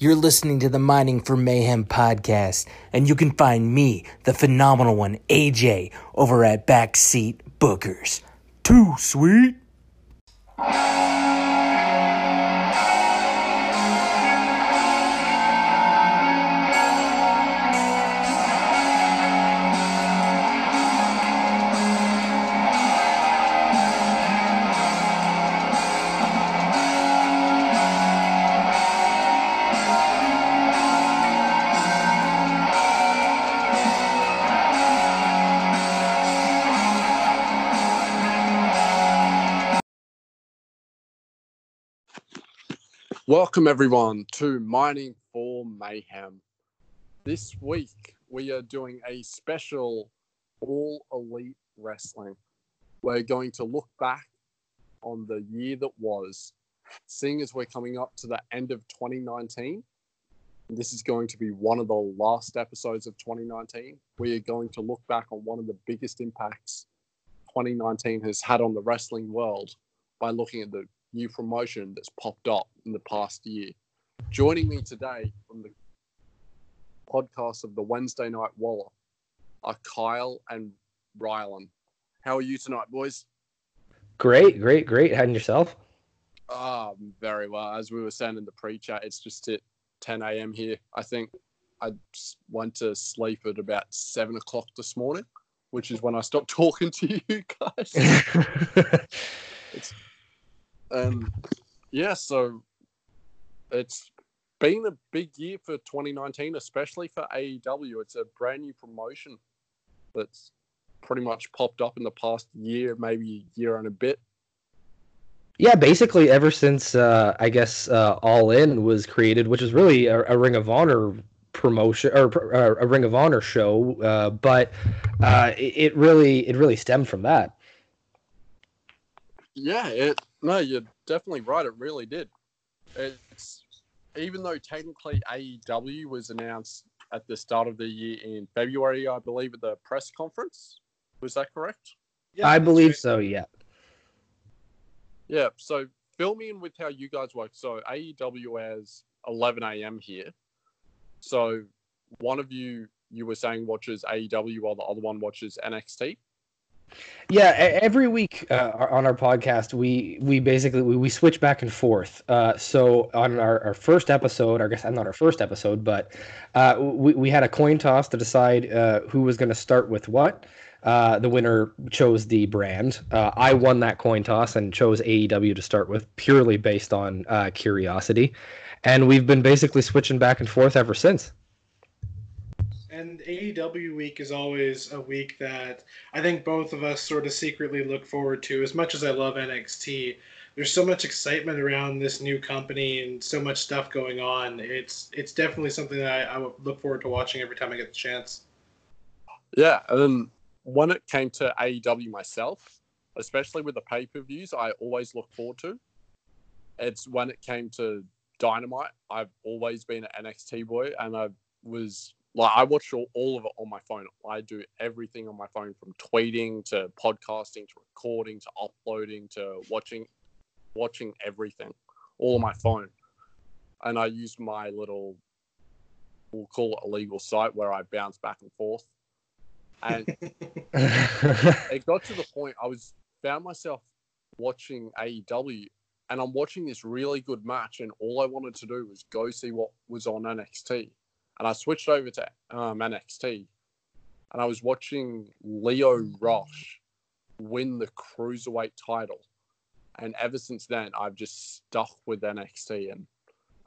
You're listening to the Mining for Mayhem podcast, and you can find me, the phenomenal one, AJ, over at Backseat Bookers. Too sweet. Welcome, everyone, to Mining for Mayhem. This week, we are doing a special All Elite Wrestling. We're going to look back on the year that was, seeing as we're coming up to the end of 2019. This is going to be one of the last episodes of 2019. We are going to look back on one of the biggest impacts 2019 has had on the wrestling world by looking at the new promotion that's popped up in the past year. Joining me today from the podcast of the Wednesday Night Wallop are Kyle and Rylan. How are you tonight, boys? Great, great, great. How yourself? Um, very well. As we were saying in the pre-chat, it's just at 10 a.m. here. I think I went to sleep at about seven o'clock this morning, which is when I stopped talking to you guys. it's and yeah, so it's been a big year for 2019, especially for AEW. It's a brand new promotion that's pretty much popped up in the past year, maybe year and a bit. Yeah, basically ever since uh, I guess uh, All In was created, which is really a, a Ring of Honor promotion or uh, a Ring of Honor show, uh, but uh, it, it really it really stemmed from that. Yeah, it no, you're definitely right. It really did. It's even though technically AEW was announced at the start of the year in February, I believe, at the press conference. Was that correct? Yeah, I believe right. so. Yeah. Yeah. So fill me in with how you guys work. So AEW has 11 a.m. here. So one of you, you were saying watches AEW while the other one watches NXT. Yeah, every week uh, on our podcast, we we basically we, we switch back and forth. Uh, so on our, our first episode, I guess not our first episode, but uh, we we had a coin toss to decide uh, who was going to start with what. Uh, the winner chose the brand. Uh, I won that coin toss and chose AEW to start with, purely based on curiosity, and we've been basically switching back and forth ever since and AEW week is always a week that I think both of us sort of secretly look forward to. As much as I love NXT, there's so much excitement around this new company and so much stuff going on. It's it's definitely something that I, I look forward to watching every time I get the chance. Yeah, and when it came to AEW myself, especially with the pay per views, I always look forward to. It's when it came to Dynamite, I've always been an NXT boy, and I was like I watch all, all of it on my phone. I do everything on my phone from tweeting to podcasting to recording to uploading to watching watching everything all on my phone. And I use my little we'll call it a legal site where I bounce back and forth. And it got to the point I was found myself watching AEW and I'm watching this really good match and all I wanted to do was go see what was on NXT and I switched over to um, NXT, and I was watching Lio Rush win the cruiserweight title, and ever since then I've just stuck with NXT, and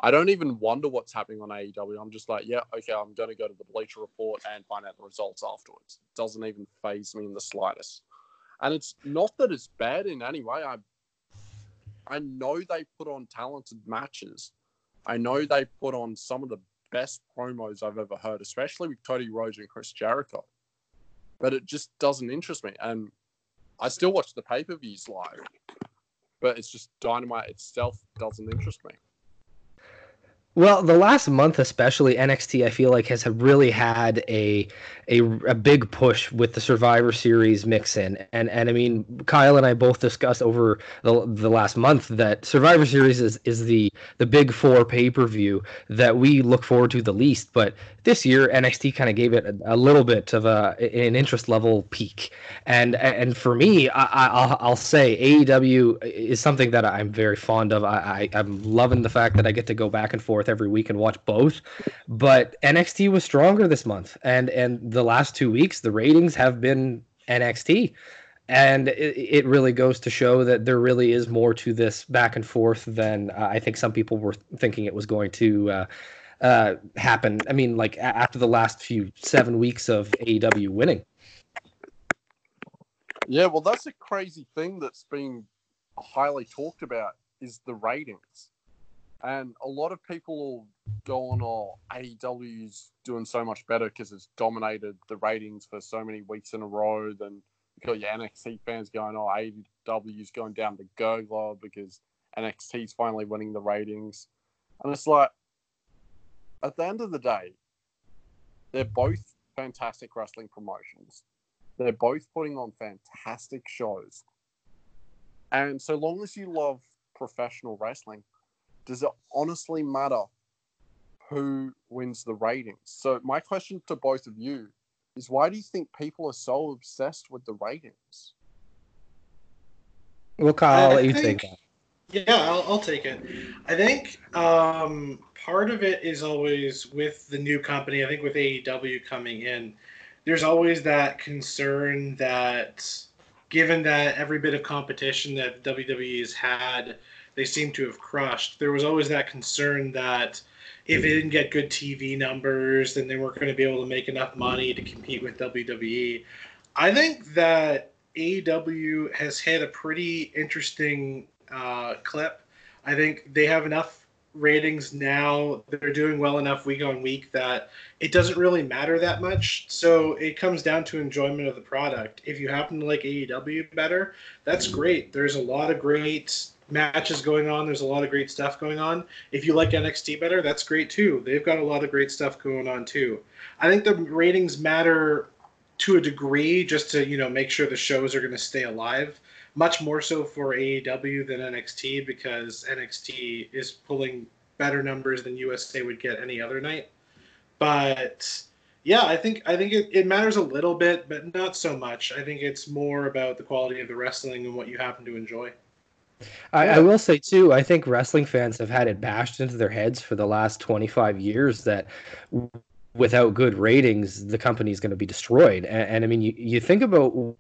I don't even wonder what's happening on AEW. I'm just like, yeah, okay, I'm going to go to the Bleacher Report and find out the results afterwards. It doesn't even phase me in the slightest, and it's not that it's bad in any way. I I know they put on talented matches. I know they put on some of the best promos I've ever heard, especially with Cody Rhodes and Chris Jericho. But it just doesn't interest me. And I still watch the pay per views live, but it's just Dynamite itself doesn't interest me. Well, the last month, especially NXT, I feel like has really had a, a a big push with the Survivor Series mix in, and and I mean, Kyle and I both discussed over the the last month that Survivor Series is is the the big four pay per view that we look forward to the least. But this year, NXT kind of gave it a, a, little bit of a an interest level peak, and and for me, I, will I'll say AEW is something that I'm very fond of. I, I I'm loving the fact that I get to go back and forth forth every week and watch both. But NXT was stronger this month, and and the last two weeks the ratings have been NXT. And it, it really goes to show that there really is more to this back and forth than uh, I think some people were thinking it was going to uh, uh, happen. I mean, like after the last few seven weeks of AEW winning. Yeah, well, that's a crazy thing that's been highly talked about is the ratings. And a lot of people go on, oh, AEW's doing so much better because it's dominated the ratings for so many weeks in a row. Then you got your NXT fans going, oh, AEW's going down the gurgler because NXT's finally winning the ratings. And it's like, at the end of the day, they're both fantastic wrestling promotions. They're both putting on fantastic shows. And so long as you love professional wrestling, does it honestly matter who wins the ratings? So my question to both of you is why do you think people are so obsessed with the ratings? Well, Kyle, I'll let you think, take that. Yeah, I'll, I'll, take it. I think um, part of it is always with the new company. I think with AEW coming in, there's always that concern that given that every bit of competition that WWE has had they seem to have crushed. There was always that concern that if they didn't get good TV numbers, then they weren't going to be able to make enough money to compete with WWE. I think that AEW has hit a pretty interesting uh, clip. I think they have enough ratings now. They're doing well enough week on week that it doesn't really matter that much. So it comes down to enjoyment of the product. If you happen to like AEW better, that's great. There's a lot of great matches going on. There's a lot of great stuff going on. If you like NXT better, that's great too. They've got a lot of great stuff going on too. I think the ratings matter to a degree just to, you know, make sure the shows are going to stay alive. Much more so for AEW than NXT because NXT is pulling better numbers than USA would get any other night. But yeah, I think I think it, it matters a little bit, but not so much. I think it's more about the quality of the wrestling and what you happen to enjoy. I, I, will say too, I think wrestling fans have had it bashed into their heads for the last 25 years that without good ratings, the company is going to be destroyed. And, and I mean, you, you think about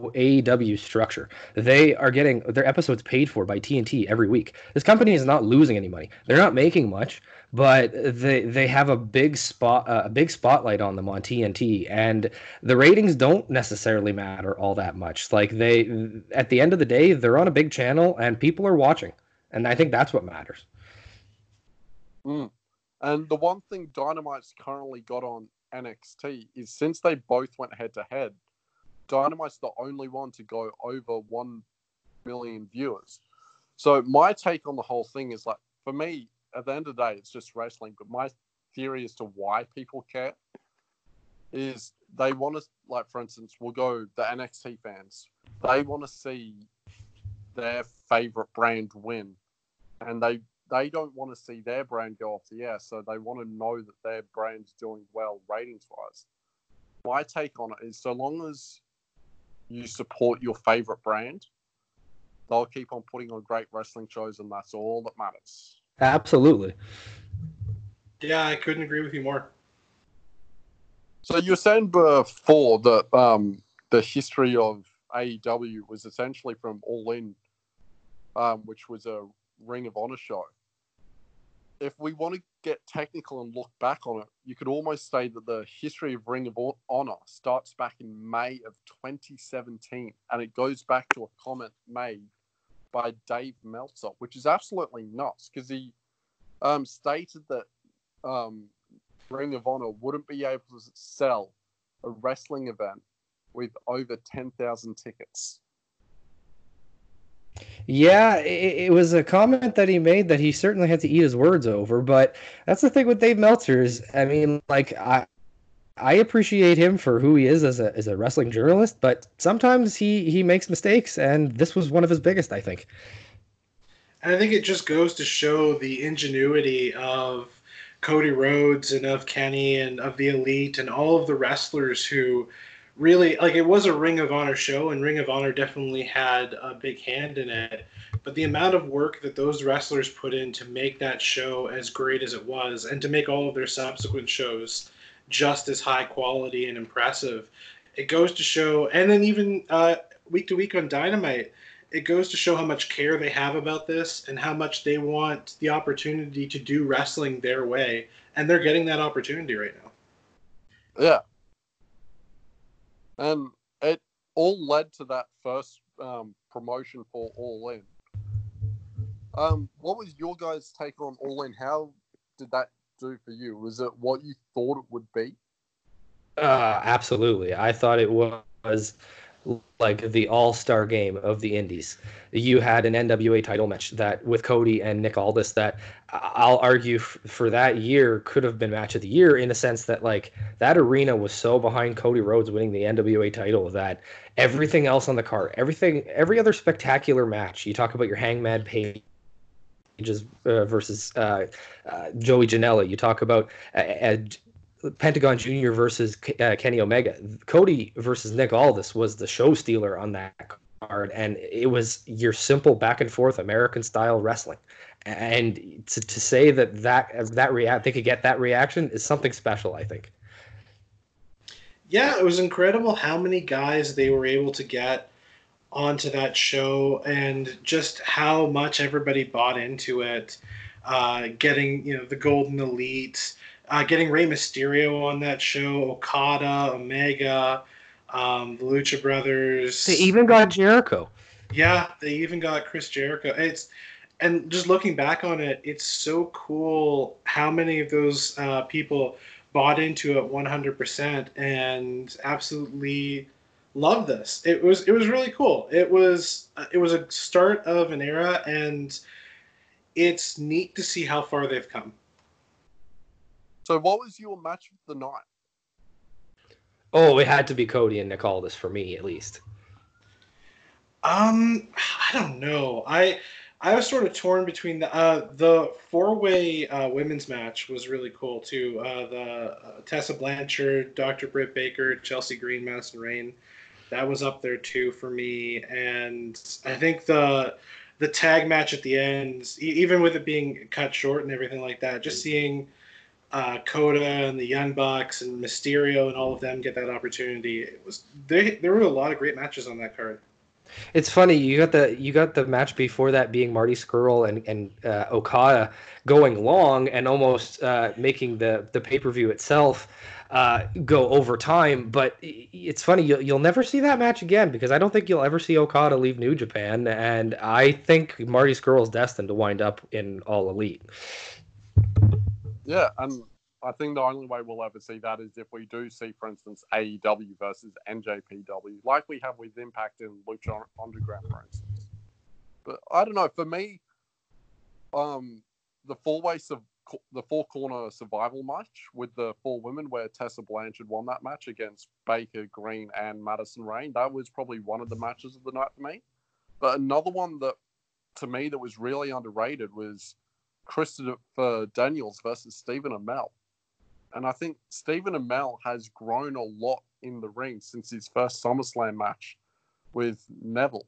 AEW structure. They are getting their episodes paid for by TNT every week. This company is not losing any money. They're not making much, but they they have a big spot uh, a big spotlight on them on TNT and the ratings don't necessarily matter all that much. Like they at the end of the day, they're on a big channel and people are watching. And I think that's what matters. Mm. And the one thing Dynamite's currently got on NXT is since they both went head to head, Dynamite's the only one to go over 1 million viewers. So my take on the whole thing is like, for me, at the end of the day, it's just wrestling. But my theory as to why people care is they want to, like, for instance, we'll go the NXT fans. They want to see their favorite brand win, and they they don't want to see their brand go off the air. So they want to know that their brand's doing well ratings wise. My take on it is so long as you support your favorite brand, they'll keep on putting on great wrestling shows, and that's all that matters. Absolutely. Yeah, I couldn't agree with you more. So you were saying before that um, the history of AEW was essentially from All In, um, which was a Ring of Honor show if we want to get technical and look back on it, you could almost say that the history of Ring of Honor starts back in May of 2017, and it goes back to a comment made by Dave Meltzer, which is absolutely nuts because he um, stated that um, Ring of Honor wouldn't be able to sell a wrestling event with over 10,000 tickets. Yeah, it, it, was a comment that he made that he certainly had to eat his words over. But that's the thing with Dave Meltzer is, I mean, like I, I appreciate him for who he is as a as a wrestling journalist, but sometimes he he makes mistakes, and this was one of his biggest, I think. And I think it just goes to show the ingenuity of Cody Rhodes and of Kenny and of the Elite and all of the wrestlers who really like it was a Ring of Honor show, and Ring of Honor definitely had a big hand in it. But the amount of work that those wrestlers put in to make that show as great as it was, and to make all of their subsequent shows just as high quality and impressive, it goes to show. And then even uh, week to week on Dynamite, it goes to show how much care they have about this and how much they want the opportunity to do wrestling their way, and they're getting that opportunity right now. Yeah, and it all led to that first um, promotion for All In. Um, what was your guys' take on All In? How did that do for you? Was it what you thought it would be? Uh, absolutely. I thought it was like the all-star game of the indies you had an nwa title match that with cody and nick aldis that i'll argue f- for that year could have been match of the year in the sense that like that arena was so behind cody rhodes winning the nwa title that everything else on the card everything every other spectacular match you talk about your hangman page uh, versus uh, uh, Joey Janela. You talk about uh, uh Pentagon Jr. versus uh, Kenny Omega. Cody versus Nick Aldis was the show stealer on that card, and it was your simple back and forth American style wrestling. And to, to say that that that react they could get that reaction is something special, I think. Yeah, it was incredible how many guys they were able to get onto that show, and just how much everybody bought into it. Uh, getting you know the Golden Elite uh, getting Rey Mysterio on that show, Okada, Omega, um, the Lucha Brothers. They even got Jericho. Yeah, they even got Chris Jericho. It's and just looking back on it, it's so cool how many of those uh, people bought into it 100% and absolutely love this. It was it was really cool. It was uh, it was a start of an era, and it's neat to see how far they've come. So, what was your match of the night? Oh, it had to be Cody and Nick Aldis for me, at least. Um, I don't know. I I was sort of torn between the uh, the four way uh, women's match was really cool too. Uh, the uh, Tessa Blanchard, Dr. Britt Baker, Chelsea Green, Madison Rayne, that was up there too for me. And I think the the tag match at the end, even with it being cut short and everything like that, just seeing uh, Kota and the Young Bucks and Mysterio and all of them get that opportunity. It was they, there were a lot of great matches on that card. It's funny you got the you got the match before that being Marty Scurll and and uh, Okada going long and almost uh, making the the pay per view itself uh, go over time. But it's funny you'll, you'll never see that match again because I don't think you'll ever see Okada leave New Japan, and I think Marty Scurll is destined to wind up in All Elite. Yeah, and I think the only way we'll ever see that is if we do see, for instance, AEW versus NJPW, like we have with Impact and Lucha Underground, for instance. But I don't know. For me, um, the four way sub- the four corner survival match with the four women, where Tessa Blanchard won that match against Baker Green and Madison Rayne, that was probably one of the matches of the night for me. But another one that, to me, that was really underrated was Christopher Daniels versus Stephen Amell. And I think Stephen Amell has grown a lot in the ring since his first SummerSlam match with Neville.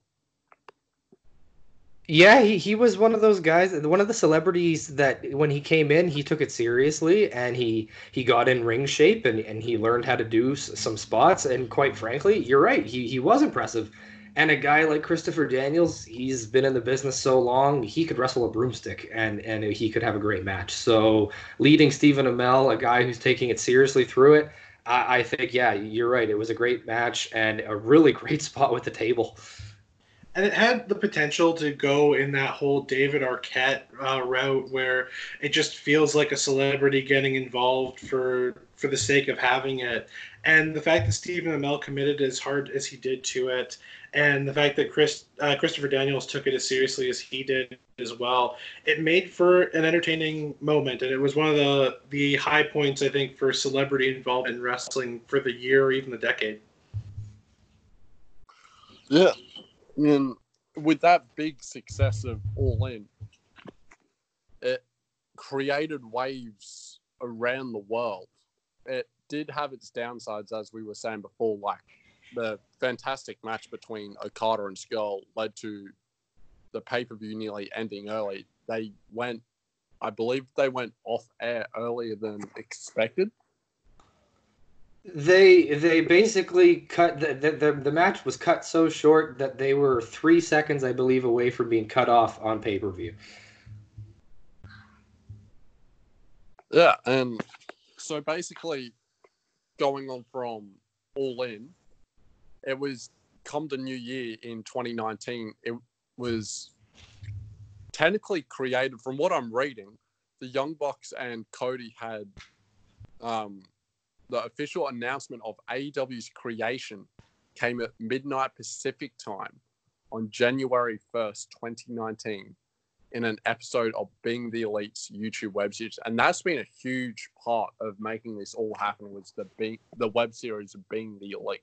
Yeah, he, he was one of those guys, one of the celebrities that when he came in, he took it seriously and he he got in ring shape and, and he learned how to do some spots. And quite frankly, you're right, he, he was impressive. And a guy like Christopher Daniels, he's been in the business so long, he could wrestle a broomstick and and he could have a great match. So leading Stephen Amell, a guy who's taking it seriously through it, I, I think yeah, you're right. It was a great match and a really great spot with the table. And it had the potential to go in that whole David Arquette uh, route, where it just feels like a celebrity getting involved for for the sake of having it. And the fact that Stephen Amell committed as hard as he did to it, and the fact that Chris uh, Christopher Daniels took it as seriously as he did as well, it made for an entertaining moment, and it was one of the the high points I think for celebrity involvement in wrestling for the year or even the decade. Yeah, and with that big success of All In, it created waves around the world. It did have its downsides, as we were saying before, like the fantastic match between Okada and Scurll led to the pay per view nearly ending early. They went, I believe, they went off air earlier than expected. They they basically cut the, the the match was cut so short that they were three seconds, I believe, away from being cut off on pay per view. Yeah, and so basically, going on from All In, it was come the new year in 2019. It was technically created, from what I'm reading, the Young Bucks and Cody had um, the official announcement of AEW's creation came at midnight Pacific time on January 1st, 2019 in an episode of Being the Elite's YouTube web series, and that's been a huge part of making this all happen. Was the the web series of Being the Elite.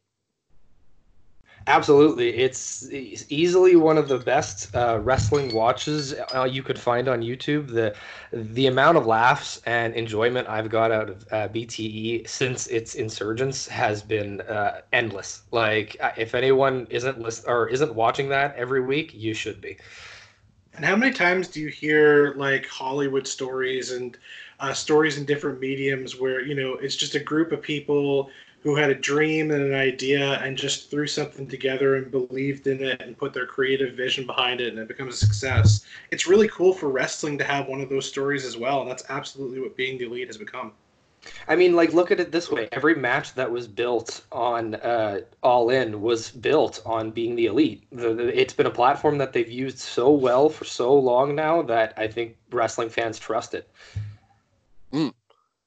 Absolutely, it's easily one of the best uh, wrestling watches uh, you could find on YouTube. The the amount of laughs and enjoyment I've got out of uh, BTE since its insurgence has been uh, endless. Like, uh, if anyone isn't list- or isn't watching that every week, you should be. And how many times do you hear like Hollywood stories and uh, stories in different mediums where you know it's just a group of people who had a dream and an idea and just threw something together and believed in it and put their creative vision behind it and it becomes a success. It's really cool for wrestling to have one of those stories as well, and that's absolutely what being the elite has become. I mean, like, look at it this way: every match that was built on uh, All In was built on being the elite. The, the, it's been a platform that they've used so well for so long now that I think wrestling fans trust it.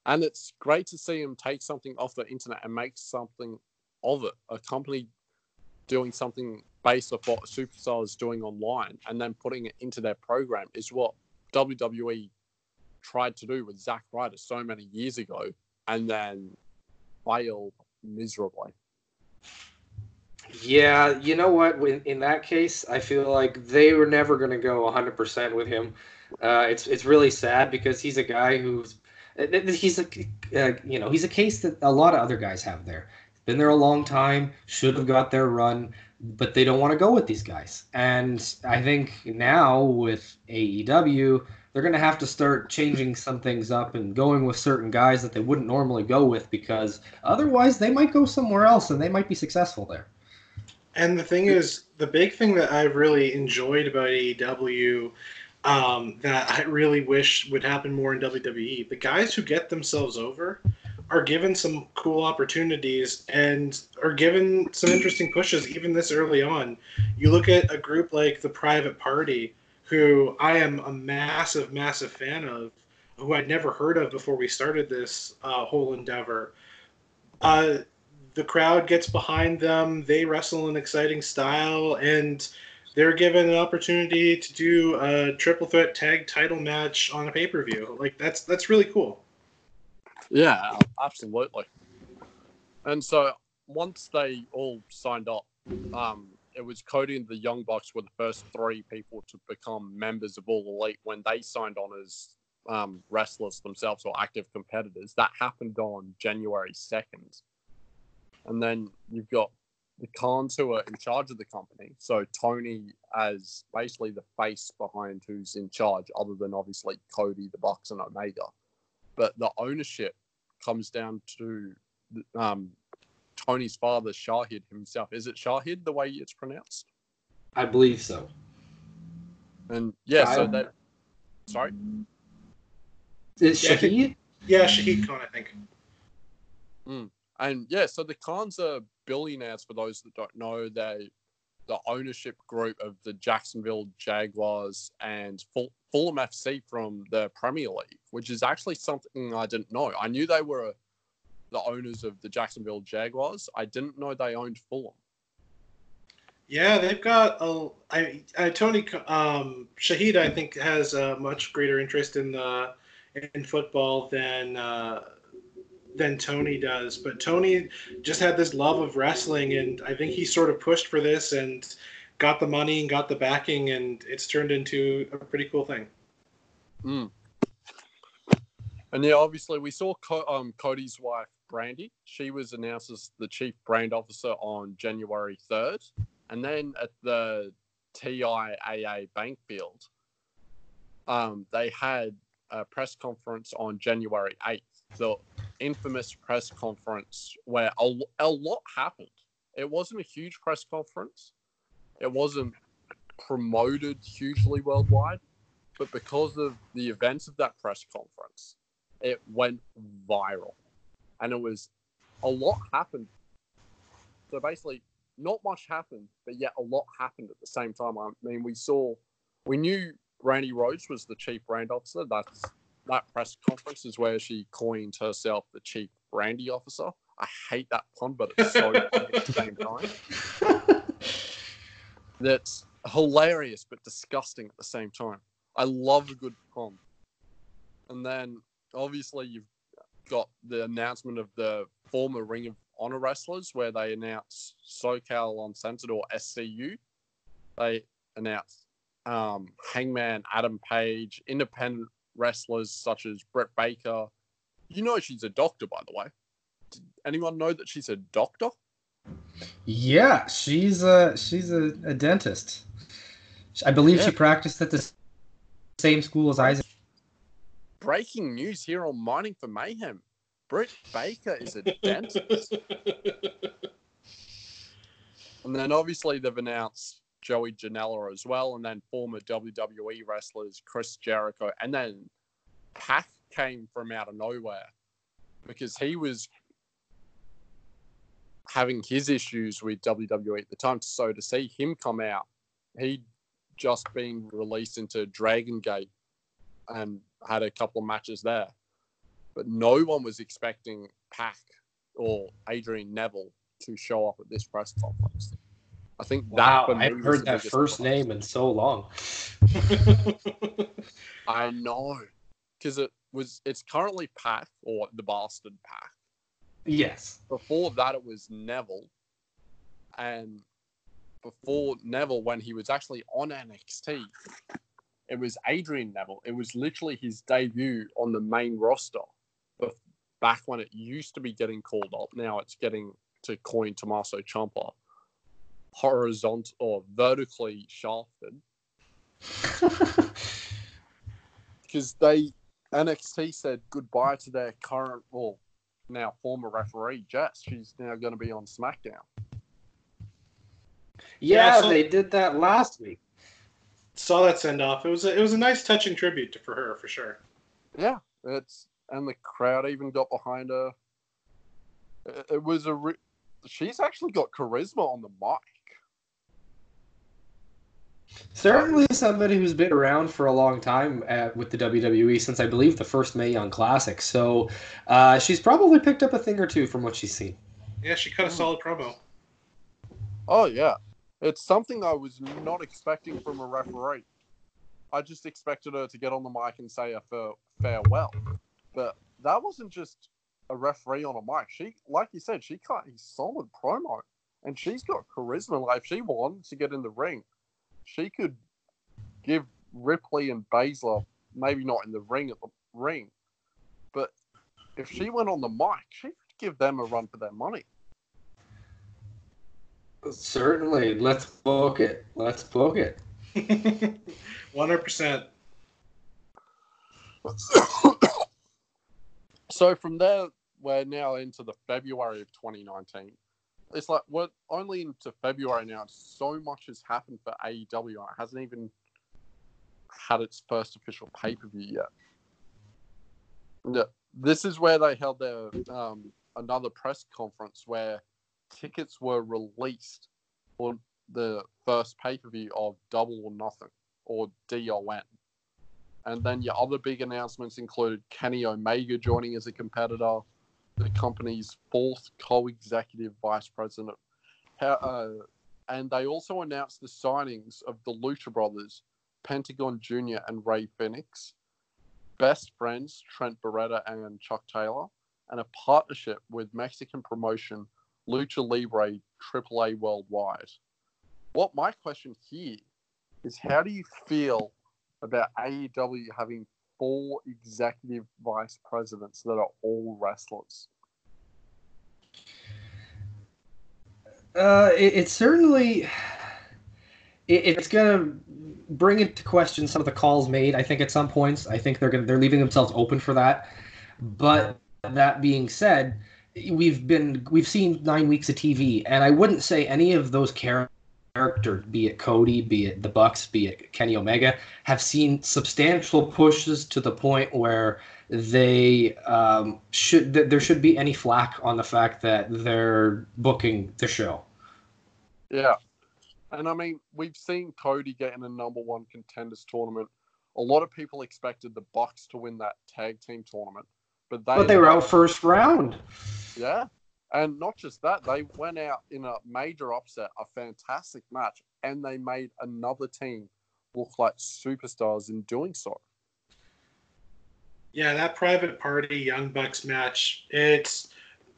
And it's great to see them take something off the internet and make something of it. A company doing something based off what a superstar is doing online and then putting it into their program is what WWE tried to do with Zack Ryder so many years ago and then failed miserably. Yeah, you know what? In, in that case, I feel like they were never going to go 100% with him. Uh, it's it's really sad because he's a guy who's he's a uh, you know he's a case that a lot of other guys have there. Been there a long time, should have got their run, but they don't want to go with these guys. And I think now with AEW, they're going to have to start changing some things up and going with certain guys that they wouldn't normally go with because otherwise they might go somewhere else and they might be successful there. And the thing is, the big thing that I've really enjoyed about AEW um, that I really wish would happen more in WWE, the guys who get themselves over are given some cool opportunities and are given some interesting pushes even this early on. You look at a group like the Private Party who I am a massive, massive fan of, who I'd never heard of before we started this uh, whole endeavor. Uh, the crowd gets behind them. They wrestle in exciting style, and they're given an opportunity to do a triple threat tag title match on a pay per view. Like that's that's really cool. Yeah, absolutely. And so once they all signed up, um, it was Cody and the Young Bucks were the first three people to become members of All Elite when they signed on as um, wrestlers themselves or active competitors. That happened on January 2nd. And then you've got the Khans who are in charge of the company. So Tony as basically the face behind who's in charge, other than obviously Cody, the Bucks, and Omega. But the ownership comes down to um, Tony's father, Shahid himself. Is it Shahid the way it's pronounced? I believe so. And yeah, so that. Sorry. Is Yeah, Shahid? Yeah, Shahid Khan, I think. And yeah, so the Khans are billionaires. For those that don't know, they the ownership group of the Jacksonville Jaguars and Ful- Fulham FC from the Premier League, which is actually something I didn't know. I knew they were the owners of the Jacksonville Jaguars. I didn't know they owned Fulham. Yeah, they've got a. I, I Tony um, Shahid, I think, has a much greater interest in the in football than uh, than Tony does. But Tony just had this love of wrestling, and I think he sort of pushed for this and got the money and got the backing, and it's turned into a pretty cool thing. Mm. And yeah, obviously, we saw Co- um, Cody's wife, Brandi. She was announced as the chief brand officer on January 3rd. And then at the TIAA Bankfield, um, they had a press conference on January 8th, the infamous press conference where a, a lot happened. It wasn't a huge press conference, it wasn't promoted hugely worldwide, but because of the events of that press conference, it went viral. And it was a lot happened. So basically, not much happened, but yet a lot happened at the same time. I mean, we saw, we knew Brandi Rhodes was the chief brand officer. That's that press conference is where she coined herself the chief brandy officer. I hate that pun, but it's so funny at the same time. That's hilarious but disgusting at the same time. I love a good pun. And then obviously you've got the announcement of the former Ring of Honor wrestlers where they announced SoCal Uncensored or SCU. They announced um, Hangman Adam Page, independent wrestlers such as Britt Baker. You know she's a doctor, by the way. Did anyone know that she's a doctor? Yeah, she's a she's a, a dentist. I believe yeah. she practiced at the same school as Isaac. Breaking news here on Mining for Mayhem. Britt Baker is a dentist. and then obviously they've announced Joey Janela as well, and then former WWE wrestlers Chris Jericho, and then PAC came from out of nowhere because he was having his issues with WWE at the time. So to see him come out, he'd just been released into Dragon Gate and had a couple of matches there. But no one was expecting PAC or Adrian Neville to show up at this press conference. I think wow, that I've heard that first name in so long. I know, because it was. It's currently PAC or the Bastard PAC. Yes. Before that, it was Neville, and before Neville, when he was actually on NXT, it was Adrian Neville. It was literally his debut on the main roster. Back when it used to be getting called up, now it's getting to coin Tommaso Ciampa horizontal or vertically shafted. Because they NXT said goodbye to their current, well, now former referee Jess. She's now going to be on SmackDown. Yeah, yeah so they did that last week. Saw that send off. It was a, it was a nice touching tribute to, for her for sure. Yeah, it's and the crowd even got behind her. It, it was a. Re- she's actually got charisma on the mic. Certainly somebody who's been around for a long time at, with the WWE since I believe the first Mae Young Classic. So uh, she's probably picked up a thing or two from what she's seen. Yeah, she cut a solid promo. Oh yeah, it's something I was not expecting from a referee. I just expected her to get on the mic and say a farewell, but that wasn't just a referee on a mic. She, like you said, she cut a solid promo, and she's got charisma. Like if she wanted to get in the ring, she could give Ripley and Baszler maybe not in the ring at the ring, but if she went on the mic, she could give them a run for their money. Certainly, let's book it. Let's book it. One hundred percent. So from there, we're now into the February of 2019 it's like we're only into February now. So much has happened for AEW. It hasn't even had its first official pay per view yet. This is where they held their um, another press conference where tickets were released for the first pay per view of Double or Nothing or DON. And then your other big announcements included Kenny Omega joining as a competitor, the company's fourth co-executive vice president, uh, and they also announced the signings of the Lucha Brothers, Pentagon Jr. and Rey Fenix, best friends Trent Beretta and Chuck Taylor, and a partnership with Mexican promotion Lucha Libre AAA Worldwide. What my question here is how do you feel about AEW having four executive vice presidents that are all wrestlers? Uh, it, it's certainly it, it's gonna bring into question some of the calls made. I think at some points, I think they're gonna they're leaving themselves open for that. But that being said, we've been we've seen nine weeks of TV, and I wouldn't say any of those characters be it Cody, be it the Bucks, be it Kenny Omega, have seen substantial pushes to the point where they um, should th- there should be any flack on the fact that they're booking the show. Yeah, and I mean we've seen Cody get in a number one contenders tournament. A lot of people expected the Bucks to win that tag team tournament, but they but they were out first round. Yeah, and not just that, they went out in a major upset, a fantastic match, and they made another team look like superstars in doing so. Yeah, that private party Young Bucks match, it's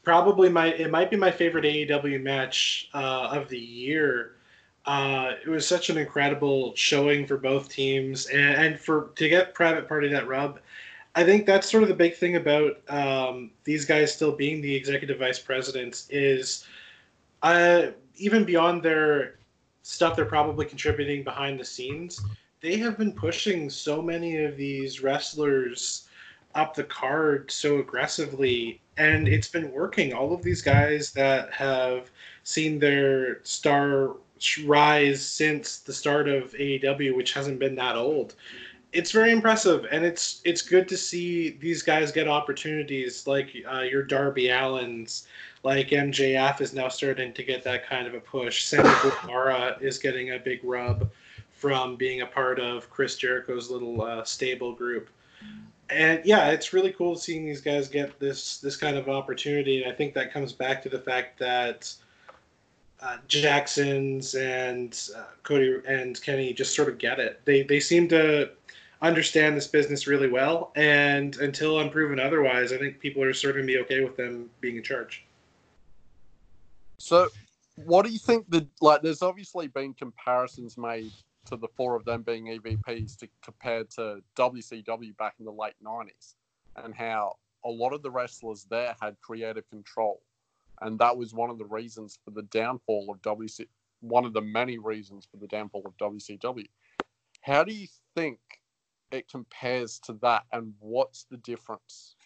probably my it might be my favorite AEW match uh, of the year. Uh, it was such an incredible showing for both teams, and, and for to get private party that rub. I think that's sort of the big thing about um, these guys still being the executive vice presidents is uh, even beyond their stuff they're probably contributing behind the scenes, they have been pushing so many of these wrestlers up the card so aggressively and it's been working. All of these guys that have seen their star rise since the start of AEW which hasn't been that old it's very impressive and it's it's good to see these guys get opportunities like uh, your Darby Allins like MJF is now starting to get that kind of a push Sammy Guevara is getting a big rub from being a part of Chris Jericho's little uh, stable group and yeah, it's really cool seeing these guys get this this kind of opportunity. And I think that comes back to the fact that uh, Jackson's and uh, Cody and Kenny just sort of get it. They they seem to understand this business really well, and until I'm proven otherwise, I think people are sort of be okay with them being in charge. So, what do you think? The like, there's obviously been comparisons made to the four of them being EVPs to, compared to WCW back in the late 90s and how a lot of the wrestlers there had creative control. And that was one of the reasons for the downfall of WC, one of the many reasons for the downfall of WCW. How do you think it compares to that and what's the difference?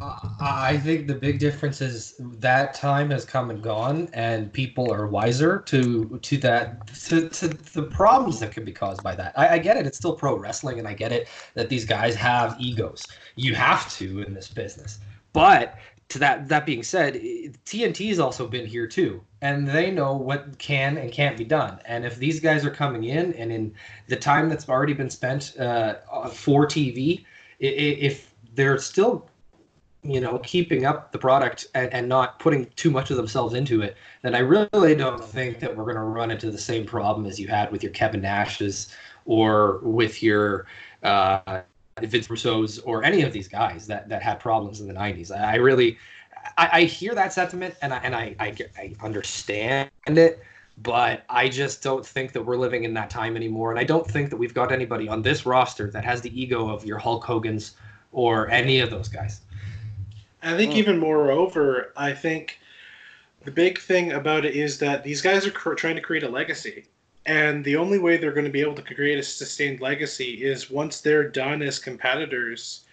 I think the big difference is that time has come and gone, and people are wiser to to that to, to the problems that could be caused by that. I, I, get it; it's still pro wrestling, and I get it that these guys have egos. You have to in this business, but to that that being said, TNT's also been here too, and they know what can and can't be done. And if these guys are coming in, and in the time that's already been spent uh, for TV, if they're still you know, keeping up the product and, and not putting too much of themselves into it, then I really don't think that we're going to run into the same problem as you had with your Kevin Nash's or with your uh, Vince Russo's or any of these guys that, that had problems in the 90s. I really, I, I hear that sentiment and I, and I, I, I understand it, but I just don't think that we're living in that time anymore. And I don't think that we've got anybody on this roster that has the ego of your Hulk Hogan's or any of those guys. I think mm. even moreover, I think the big thing about it is that these guys are cr- trying to create a legacy. And the only way they're going to be able to create a sustained legacy is once they're done as competitors,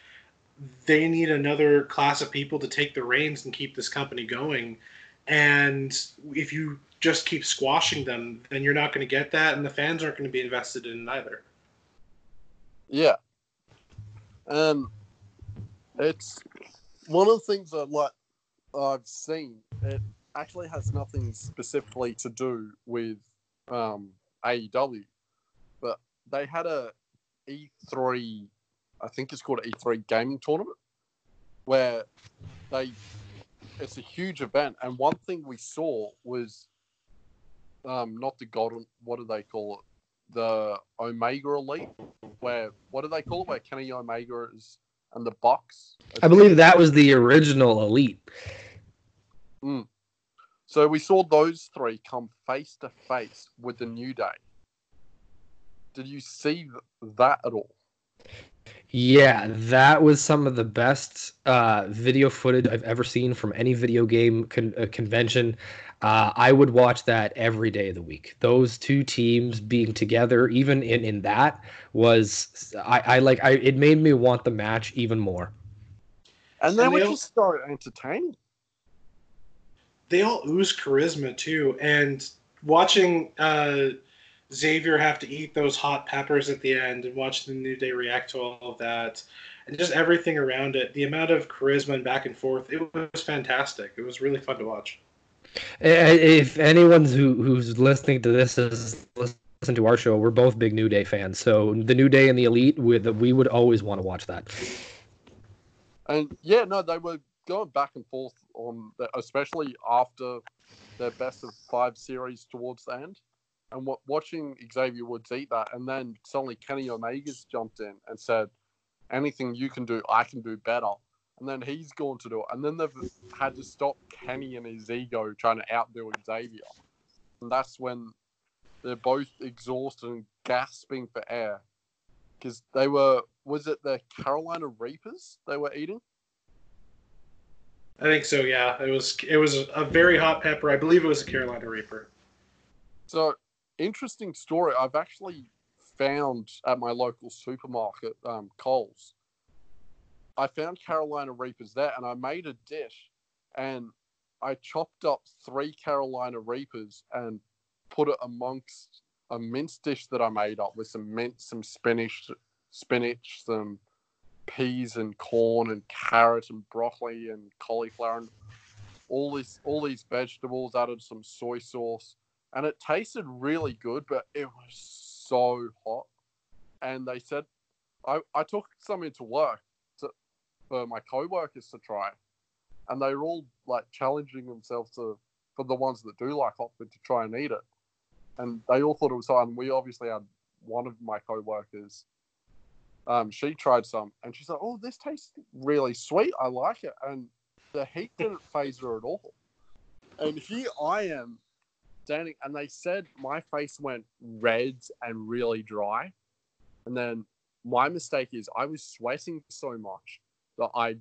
they need another class of people to take the reins and keep this company going. And if you just keep squashing them, then you're not going to get that, and the fans aren't going to be invested in it either. Yeah. Um, it's one of the things that like I've seen, it actually has nothing specifically to do with um, AEW, but they had a E3, I think it's called E3 gaming tournament, where they it's a huge event, and one thing we saw was um, not the golden. What do they call it? The Omega Elite. Where what do they call it? Where Kenny Omega is and the Bucks. I believe that was the original Elite. Mm. So we saw those three come face to face with the New Day. Did you see that at all? Yeah, that was some of the best uh, video footage I've ever seen from any video game con- uh, convention. Uh, I would watch that every day of the week. Those two teams being together, even in, in that, was I, I like I it made me want the match even more. And then we just so entertaining. They all ooze charisma too, and watching uh, Xavier have to eat those hot peppers at the end and watch the New Day react to all of that and just everything around it, the amount of charisma and back and forth, it was fantastic. It was really fun to watch. If anyone's who, who's listening to this is listen to our show, we're both big New Day fans. So the New Day and the Elite, we, we would always want to watch that. And yeah, no, they were going back and forth on, that, especially after their best of five series towards the end and w- watching Xavier Woods eat that, and then suddenly Kenny Omega's jumped in and said, "Anything you can do, I can do better." And then he's gone to do it, and then they've had to stop Kenny and his ego trying to outdo Xavier, and that's when they're both exhausted and gasping for air because they were was it the Carolina Reapers they were eating? I think so. Yeah, it was it was a very hot pepper. I believe it was a Carolina Reaper. So interesting story. I've actually found at my local supermarket, um, Coles. I found Carolina Reapers there, and I made a dish, and I chopped up three Carolina Reapers and put it amongst a mince dish that I made up with some mint, some spinach, spinach, some peas and corn and carrot and broccoli and cauliflower and all these all these vegetables. Added some soy sauce and it tasted really good, but it was so hot. And they said, I, I took some into work to, for my co-workers to try, and they were all like challenging themselves to for the ones that do like hot food to try and eat it, and they all thought it was hot. And we obviously had one of my co-workers. Um, she tried some, and she's like, "Oh, this tastes really sweet. I like it." And the heat didn't phase her at all. And here I am standing, and they said my face went red and really dry. And then my mistake is I was sweating so much that I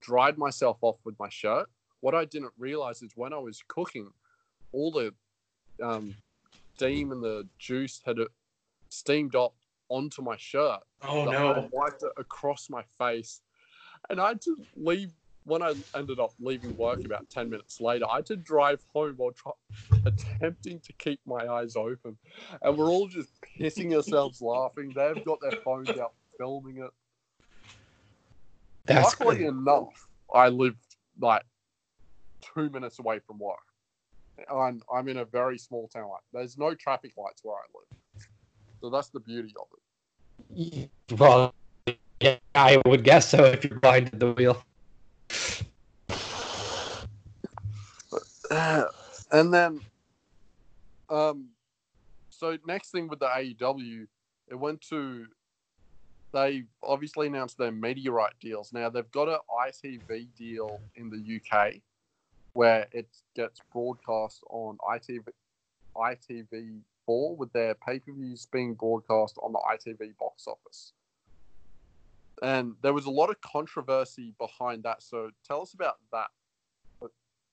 dried myself off with my shirt. What I didn't realize is when I was cooking, all the um, steam and the juice had steamed up onto my shirt. Oh no! I wiped it across my face, and I had to leave when I ended up leaving work about 10 minutes later, I had to drive home while try- attempting to keep my eyes open. And we're all just pissing ourselves laughing. They've got their phones out filming it. That's Luckily good. enough, I live like two minutes away from work. I'm, I'm in a very small town. Like, there's no traffic lights where I live. So that's the beauty of it. Well, yeah, I would guess so if you're behind the wheel. and then, um, so next thing with the AEW, it went to. They obviously announced their meteorite deals. Now they've got an ITV deal in the UK, where it gets broadcast on ITV, ITV four with their pay per views being broadcast on the ITV box office and there was a lot of controversy behind that. So tell us about that.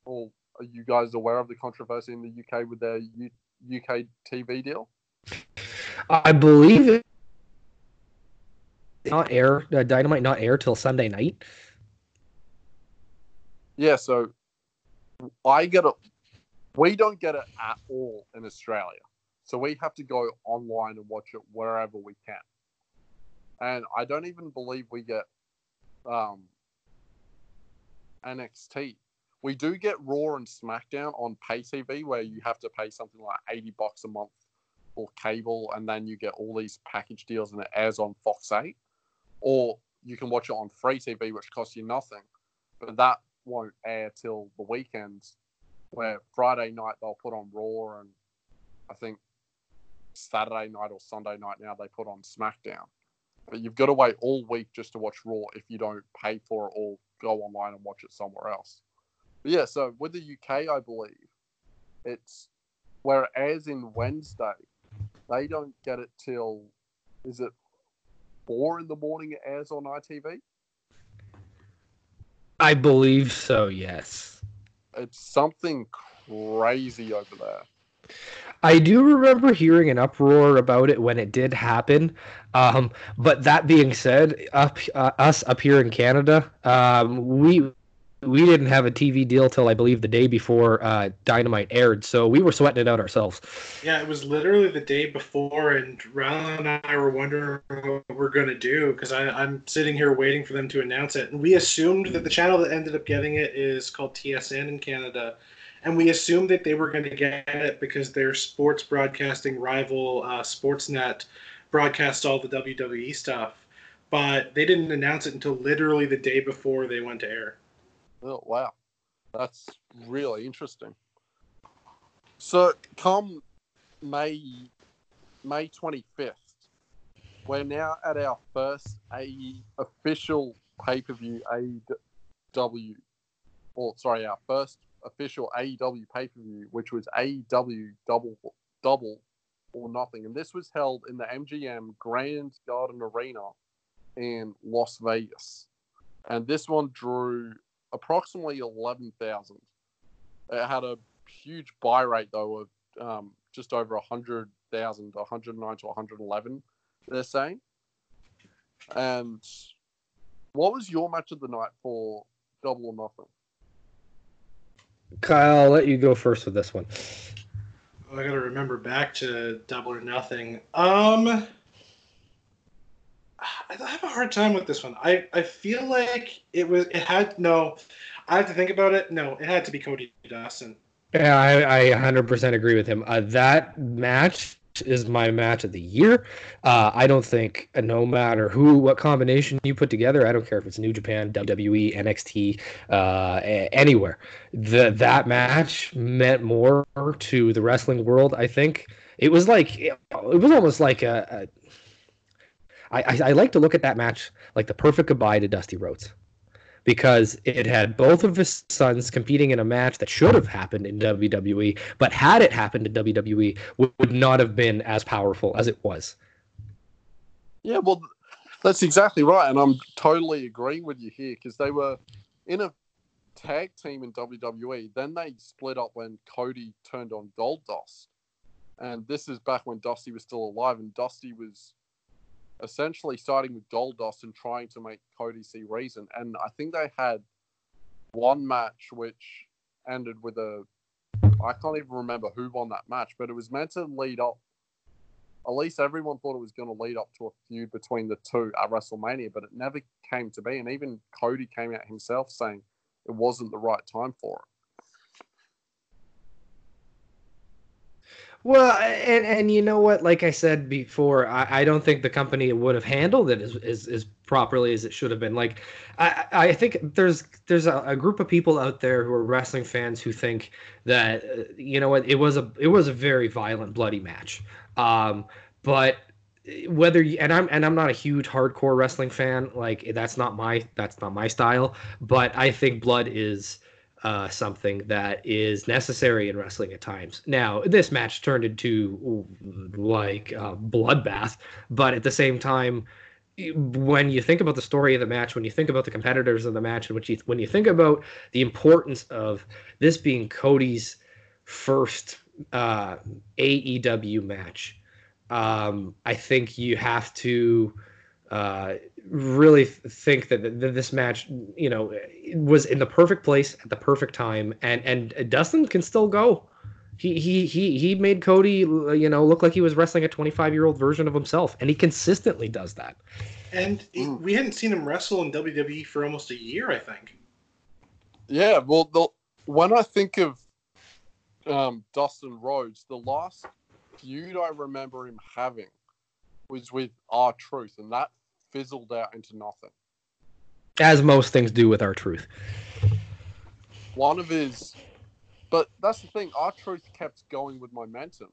Or are you guys aware of the controversy in the UK with their U- UK TV deal? I believe it not air uh, Dynamite not air till Sunday night. Yeah, so I get it. We don't get it at all in Australia, so we have to go online and watch it wherever we can and I don't even believe we get um, NXT. We do get Raw and SmackDown on pay TV, where you have to pay something like eighty bucks a month for cable, and then you get all these package deals, and it airs on Fox Eight, or you can watch it on free TV, which costs you nothing, but that won't air till the weekends, where Friday night they'll put on Raw and I think Saturday night or Sunday night now they put on SmackDown. But you've got to wait all week just to watch Raw if you don't pay for it or go online and watch it somewhere else. But yeah, so with the UK, I believe it's whereas in Wednesday they don't get it till is it four in the morning it airs on ITV? I believe so. Yes. It's something crazy over there. I do remember hearing an uproar about it when it did happen. Um, but that being said, up uh, us up here in Canada, um, we we didn't have a TV deal till I believe the day before uh, Dynamite aired, so we were sweating it out ourselves. Yeah, it was literally the day before, and Rylan and I were wondering what we're gonna do because I'm sitting here waiting for them to announce it, and we assumed that the channel that ended up getting it is called TSN in Canada, and we assumed that they were going to get it because their sports broadcasting rival uh, Sportsnet broadcast all the WWE stuff, but they didn't announce it until literally the day before they went to air. Oh wow, that's really interesting. So come May May twenty fifth, we're now at our first A official pay per view AEW, or sorry, our first official AEW pay per view, which was AEW Double Double or Nothing, and this was held in the MGM Grand Garden Arena in Las Vegas, and this one drew approximately 11,000. It had a huge buy rate, though, of um, just over 100,000, 109 to 111, they're saying. And what was your match of the night for Double or Nothing? Kyle, I'll let you go first with this one. I gotta remember back to Double or Nothing. Um, I have a hard time with this one. I, I feel like it was it had no. I have to think about it. No, it had to be Cody Dustin. Yeah, I, I 100% agree with him. Uh, that match is my match of the year. Uh, I don't think uh, no matter who, what combination you put together, I don't care if it's New Japan, WWE, NXT, uh, anywhere. The, that match meant more to the wrestling world. I think it was like it, was almost like a, a I, I, I like to look at that match like the perfect goodbye to Dusty Rhodes because it had both of his sons competing in a match that should have happened in WWE, but had it happened in WWE, would not have been as powerful as it was. Yeah, well, that's exactly right, and I'm totally agreeing with you here because they were in a tag team in WWE. Then they split up when Cody turned on Goldust, and this is back when Dusty was still alive, and Dusty was essentially starting with Goldust and trying to make Cody see reason. And I think they had one match which ended with a I can't even remember who won that match, but it was meant to lead up. At least everyone thought it was going to lead up to a feud between the two at WrestleMania, but it never came to be. And even Cody came out himself saying it wasn't the right time for it. Well, and and you know what? Like I said before, I, I don't think the company would have handled it as, as, as properly as it should have been. Like, I, I think there's there's a, a group of people out there who are wrestling fans who think that uh, you know what it was a it was a very violent, bloody match. Um, but whether you, and I'm and I'm not a huge hardcore wrestling fan. Like that's not my that's not my style. But I think blood is uh, something that is necessary in wrestling at times. Now, this match turned into like a bloodbath, but at the same time, when you think about the story of the match, when you think about the competitors of the match, and when you when you think about the importance of this being Cody's first uh, AEW match, um, I think you have to uh, really think that, that this match, you know, was in the perfect place at the perfect time, and and Dustin can still go. He he he he made Cody, you know, look like he was wrestling a 25 year old version of himself, and he consistently does that. And mm. we hadn't seen him wrestle in WWE for almost a year, I think. Yeah, well, the, when I think of um, Dustin Rhodes, the last feud I remember him having was with R-Truth, and that fizzled out into nothing. As most things do with R-Truth. One of his, but that's the thing. R-Truth kept going with momentum.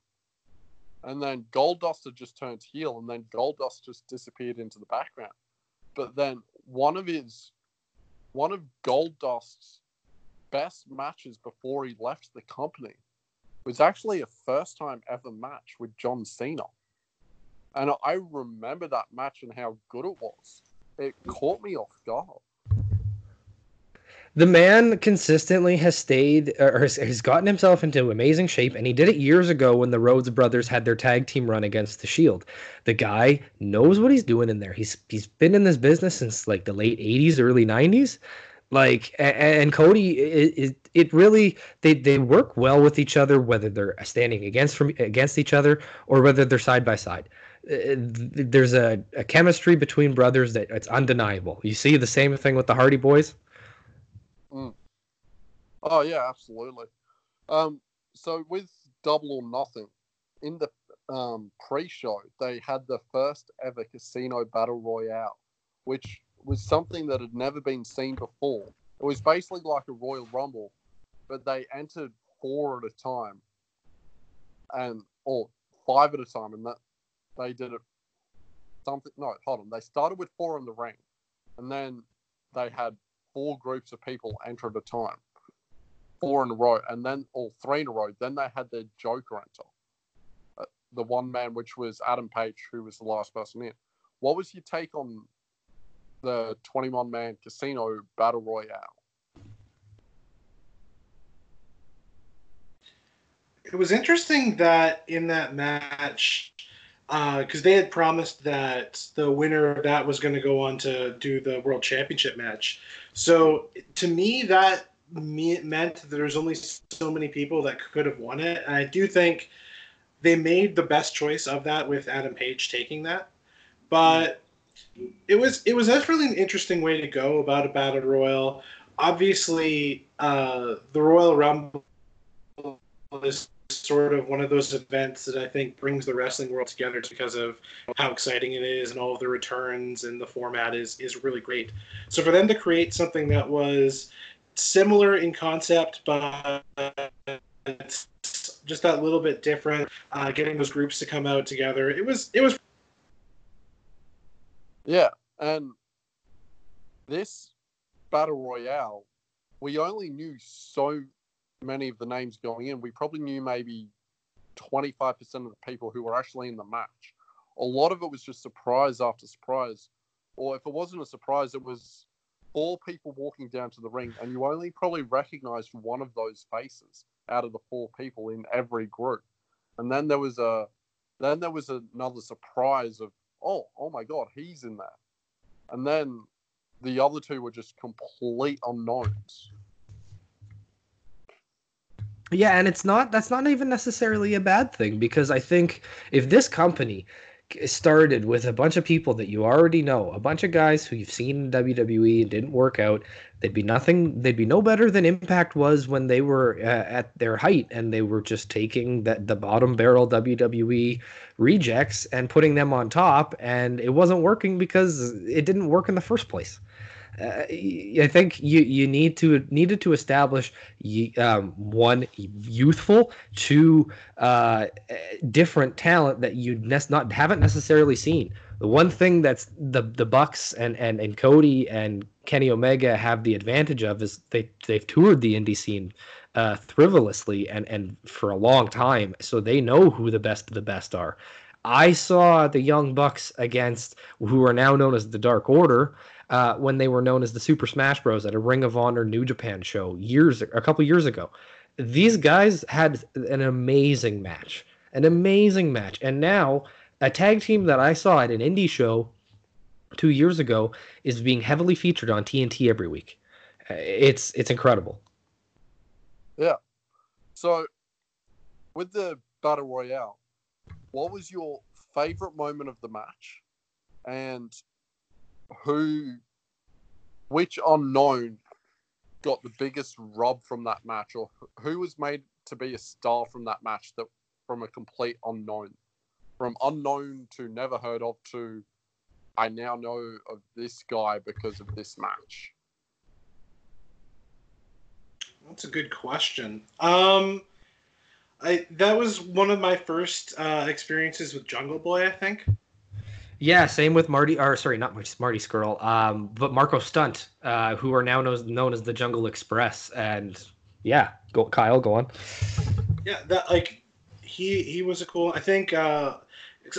and then Goldust had just turned heel, and then Goldust just disappeared into the background. But then one of his, one of Goldust's best matches before he left the company was actually a first time ever match with John Cena. And I remember that match and how good it was. It caught me off guard. The man consistently has stayed or has, has gotten himself into amazing shape, and he did it years ago when the Rhodes brothers had their tag team run against the Shield. The guy knows what he's doing in there. He's he's been in this business since like the late '80s, early '90s. Like and, Cody, it, it, really they they work well with each other, whether they're standing against from against each other or whether they're side by side there's a, a, chemistry between brothers that it's undeniable. You see the same thing with the Hardy Boys. Mm. Oh yeah, absolutely. Um, so with Double or Nothing, in the um, pre-show, they had the first ever casino battle royale, which was something that had never been seen before. It was basically like a Royal Rumble, but they entered four at a time, and or five at a time, and that they did it something. No, hold on. They started with four in the ring, and then they had four groups of people enter at a time, four in a row, and then or three in a row. Then they had their Joker enter, uh, the one man, which was Adam Page, who was the last person in. What was your take on the 21 man casino battle royale? It was interesting that in that match, because uh, they had promised that the winner of that was going to go on to do the world championship match. So to me, that me- meant there's only so many people that could have won it. And I do think they made the best choice of that with Adam Page taking that. But it was it was really an interesting way to go about a battle royal. Obviously, uh, the Royal Rumble is sort of one of those events that I think brings the wrestling world together because of how exciting it is and all of the returns and the format is is really great. So for them to create something that was similar in concept but just that little bit different, uh, getting those groups to come out together, it was it was. Yeah, and this battle royale, we only knew so many of the names going in, we probably knew maybe 25% of the people who were actually in the match. A lot of it was just surprise after surprise. Or if it wasn't a surprise, it was four people walking down to the ring, and you only probably recognized one of those faces out of the four people in every group. And then there was a then there was another surprise of oh oh my god he's in there, and then the other two were just complete unknowns. Yeah, and it's not that's not even necessarily a bad thing because I think if this company started with a bunch of people that you already know, a bunch of guys who you've seen in WWE and didn't work out, they'd be nothing. They'd be no better than Impact was when they were uh, at their height and they were just taking that the bottom barrel WWE rejects and putting them on top, and it wasn't working because it didn't work in the first place I think you you need to needed to establish um, one youthful, two uh, different talent that you ne- not haven't necessarily seen. The one thing that's the the Bucks and, and, and Cody and Kenny Omega have the advantage of is they they've toured the indie scene uh, frivolously and and for a long time, so they know who the best of the best are. I saw the Young Bucks against who are now known as the Dark Order uh, when they were known as the Super Smash Bros. at a Ring of Honor New Japan show years a couple years ago. These guys had an amazing match, an amazing match, and now a tag team that I saw at an indie show two years ago is being heavily featured on TNT every week. Uh, it's it's incredible. Yeah. So, with the battle royale, what was your favorite moment of the match, and who, which unknown got the biggest rub from that match, or who was made to be a star from that match that from a complete unknown, from unknown to never heard of to I now know of this guy because of this match. That's a good question. Um, I that was one of my first uh, experiences with Jungle Boy. I think. Yeah, same with Marty, or sorry, not Marty, Marty Scurll, um, but Marco Stunt, uh, who are now known, known as the Jungle Express, and yeah, go Kyle, go on. Yeah, that like he he was a cool. I think uh,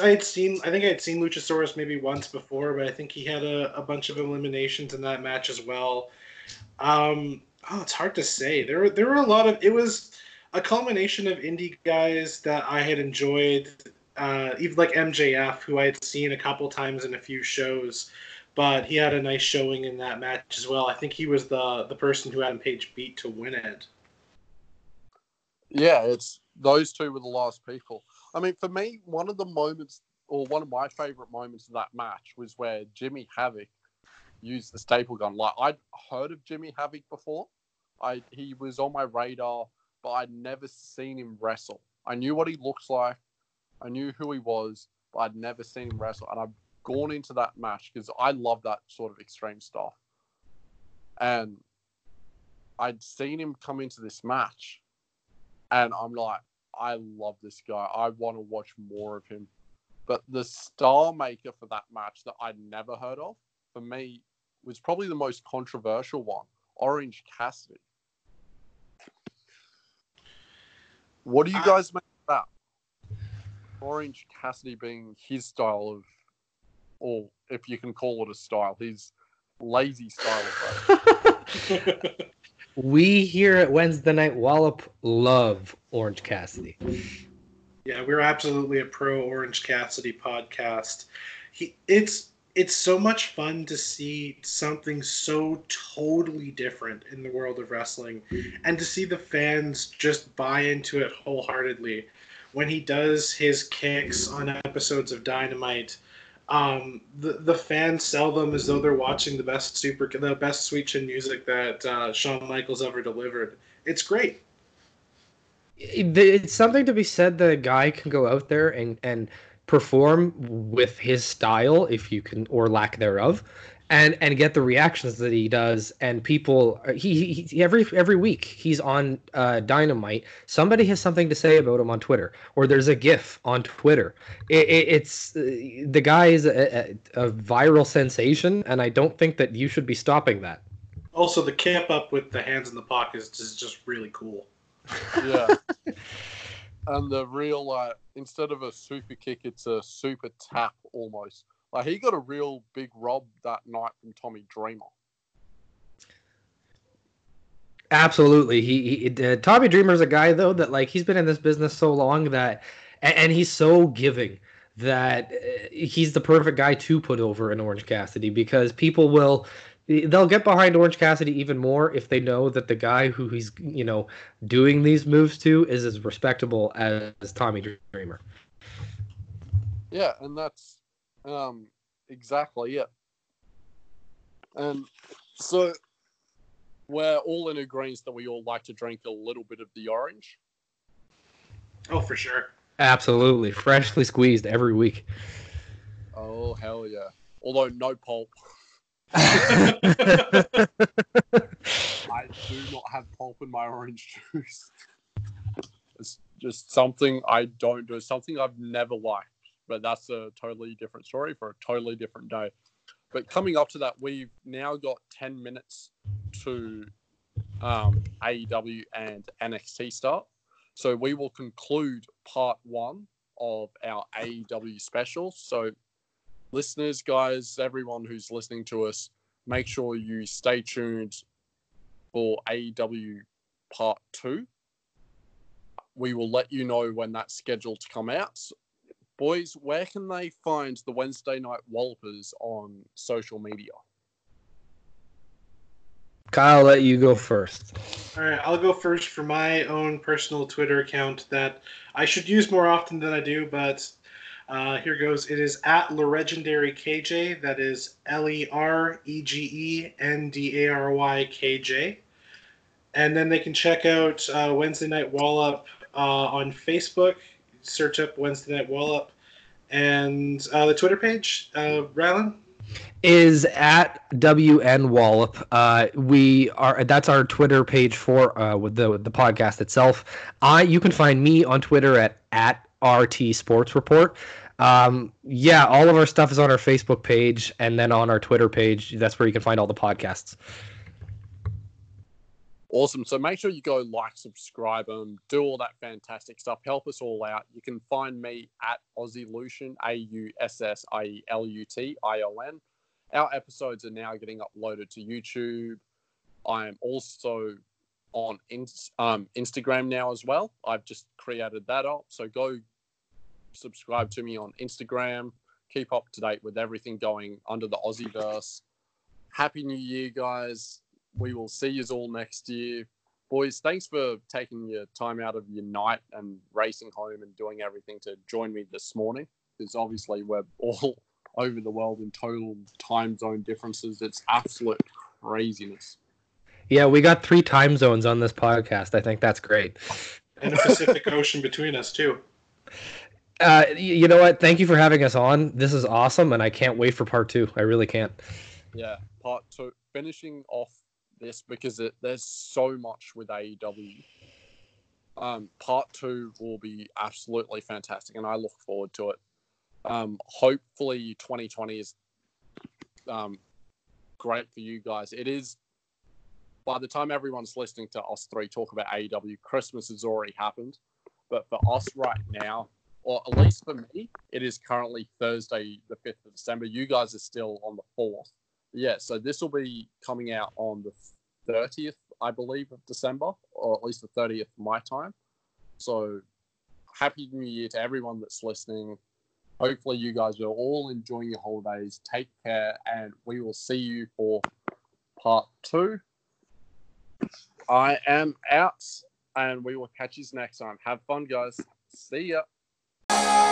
I had seen I think I had seen Luchasaurus maybe once before, but I think he had a, a bunch of eliminations in that match as well. Um, oh, it's hard to say. There were there were a lot of it was a culmination of indie guys that I had enjoyed. Uh, even like MJF, who I had seen a couple times in a few shows, but he had a nice showing in that match as well. I think he was the the person who Adam Page beat to win it. Yeah, it's those two were the last people. I mean, for me, one of the moments, or one of my favorite moments of that match was where Jimmy Havoc used the staple gun. Like I'd heard of Jimmy Havoc before. I he was on my radar, but I'd never seen him wrestle. I knew what he looks like, I knew who he was, but I'd never seen him wrestle. And I've gone into that match because I love that sort of extreme stuff. And I'd seen him come into this match, and I'm like, I love this guy. I want to watch more of him. But the star maker for that match that I'd never heard of, for me, was probably the most controversial one Orange Cassidy. What do you I- guys make of that? Orange Cassidy being his style of, or if you can call it a style, his lazy style of wrestling. We here at Wednesday Night Wallop love Orange Cassidy. Yeah, we're absolutely a pro Orange Cassidy podcast. He it's it's so much fun to see something so totally different in the world of wrestling and to see the fans just buy into it wholeheartedly. When he does his kicks on episodes of Dynamite, um, the the fans sell them as though they're watching the best super the best sweet chin music that uh, Shawn Michaels ever delivered. It's great. It's something to be said that a guy can go out there and, and perform with his style, if you can, or lack thereof, and and get the reactions that he does. And people, he, he- he every every week he's on uh, Dynamite. Somebody has something to say about him on Twitter, or there's a GIF on Twitter. It, it, it's uh, the guy is a, a, a viral sensation, and I don't think that you should be stopping that. Also, the camp up with the hands in the pockets is just really cool. Yeah. and the real like instead of a super kick, it's a super tap almost. Like he got a real big rob that night from Tommy Dreamer. Absolutely. He, he uh, Tommy Dreamer's a guy though that like he's been in this business so long that and, and he's so giving that uh, he's the perfect guy to put over an Orange Cassidy because people will they'll get behind Orange Cassidy even more if they know that the guy who he's you know doing these moves to is as respectable as, as Tommy Dreamer. Yeah, and that's um exactly Yeah. And so we're all in agreement that we all like to drink a little bit of the orange. Oh, for sure. Absolutely, freshly squeezed every week. Oh hell yeah. Although no pulp. I do not have pulp in my orange juice. It's just something I don't do. It's something I've never liked. But that's a totally different story for a totally different day. But coming up to that, we've now got 10 minutes to um, AEW and NXT start. So we will conclude part one of our AEW special. So, listeners, guys, everyone who's listening to us, make sure you stay tuned for AEW part two. We will let you know when that's scheduled to come out. Boys, where can they find the Wednesday Night Wallopers on social media? Kyle, I'll let you go first. All right, I'll go first for my own personal Twitter account that I should use more often than I do, but uh, here goes. It is at Legendary KJ. That is L E R E G E N D A R Y K J. And then they can check out uh, Wednesday Night Wallop uh, on Facebook. Search up Wednesday Night Wallop. And uh, the Twitter page, uh, Rylan? is at WN Wallop. Uh, we are that's our Twitter page for uh, with the the podcast itself. I you can find me on Twitter at at RT Sports Report. Um, yeah, all of our stuff is on our Facebook page and then on our Twitter page. That's where you can find all the podcasts. Awesome. So make sure you go like, subscribe, and do all that fantastic stuff. Help us all out. You can find me at Aussielution, A U S S I E L U T I O N. Our episodes are now getting uploaded to YouTube. I am also on um, Instagram now as well. I've just created that up. So go subscribe to me on Instagram. Keep up to date with everything going under the Aussieverse. Happy New Year, guys we will see you all next year. Boys, thanks for taking your time out of your night and racing home and doing everything to join me this morning. Because obviously we're all over the world in total time zone differences. It's absolute craziness. Yeah, we got three time zones on this podcast. I think that's great. And a Pacific Ocean between us too. Uh, you know what? Thank you for having us on. This is awesome, and I can't wait for part two. I really can't. Yeah, part two. Finishing off this because it, there's so much with AEW. Um, part two will be absolutely fantastic, and I look forward to it. Um, hopefully, 2020 is um, great for you guys. It is. By the time everyone's listening to us three talk about AEW, Christmas has already happened. But for us right now, or at least for me, it is currently Thursday, the 5th of December. You guys are still on the 4th yeah, so this will be coming out on the 30th, I believe, of December, or at least the 30th my time. So happy New Year to everyone that's listening. Hopefully, you guys are all enjoying your holidays. Take care, and we will see you for part two. I am out, and we will catch you next time. Have fun, guys. See ya.